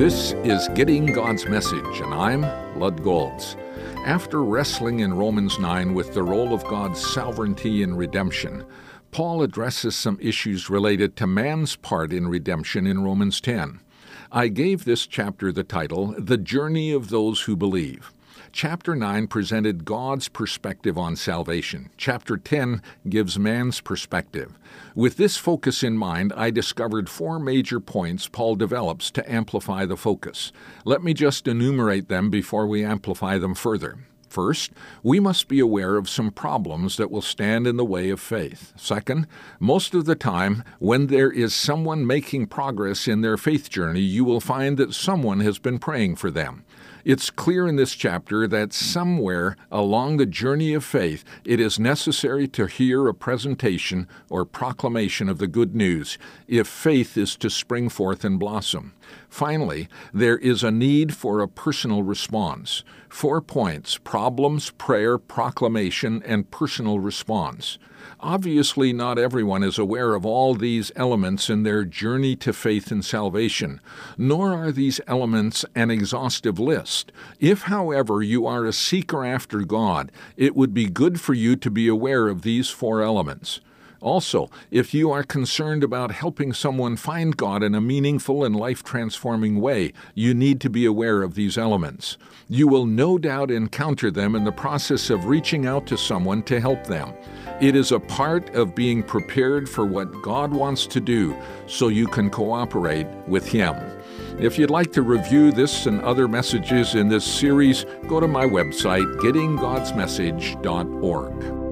This is Getting God's Message, and I'm Lud Golz. After wrestling in Romans 9 with the role of God's sovereignty in redemption, Paul addresses some issues related to man's part in redemption in Romans 10. I gave this chapter the title, The Journey of Those Who Believe. Chapter 9 presented God's perspective on salvation. Chapter 10 gives man's perspective. With this focus in mind, I discovered four major points Paul develops to amplify the focus. Let me just enumerate them before we amplify them further. First, we must be aware of some problems that will stand in the way of faith. Second, most of the time, when there is someone making progress in their faith journey, you will find that someone has been praying for them. It's clear in this chapter that somewhere along the journey of faith, it is necessary to hear a presentation or proclamation of the good news if faith is to spring forth and blossom. Finally, there is a need for a personal response. Four points problems, prayer, proclamation, and personal response. Obviously, not everyone is aware of all these elements in their journey to faith and salvation, nor are these elements an exhaustive list. If, however, you are a seeker after God, it would be good for you to be aware of these four elements. Also, if you are concerned about helping someone find God in a meaningful and life transforming way, you need to be aware of these elements. You will no doubt encounter them in the process of reaching out to someone to help them. It is a part of being prepared for what God wants to do so you can cooperate with Him. If you'd like to review this and other messages in this series, go to my website, gettinggodsmessage.org.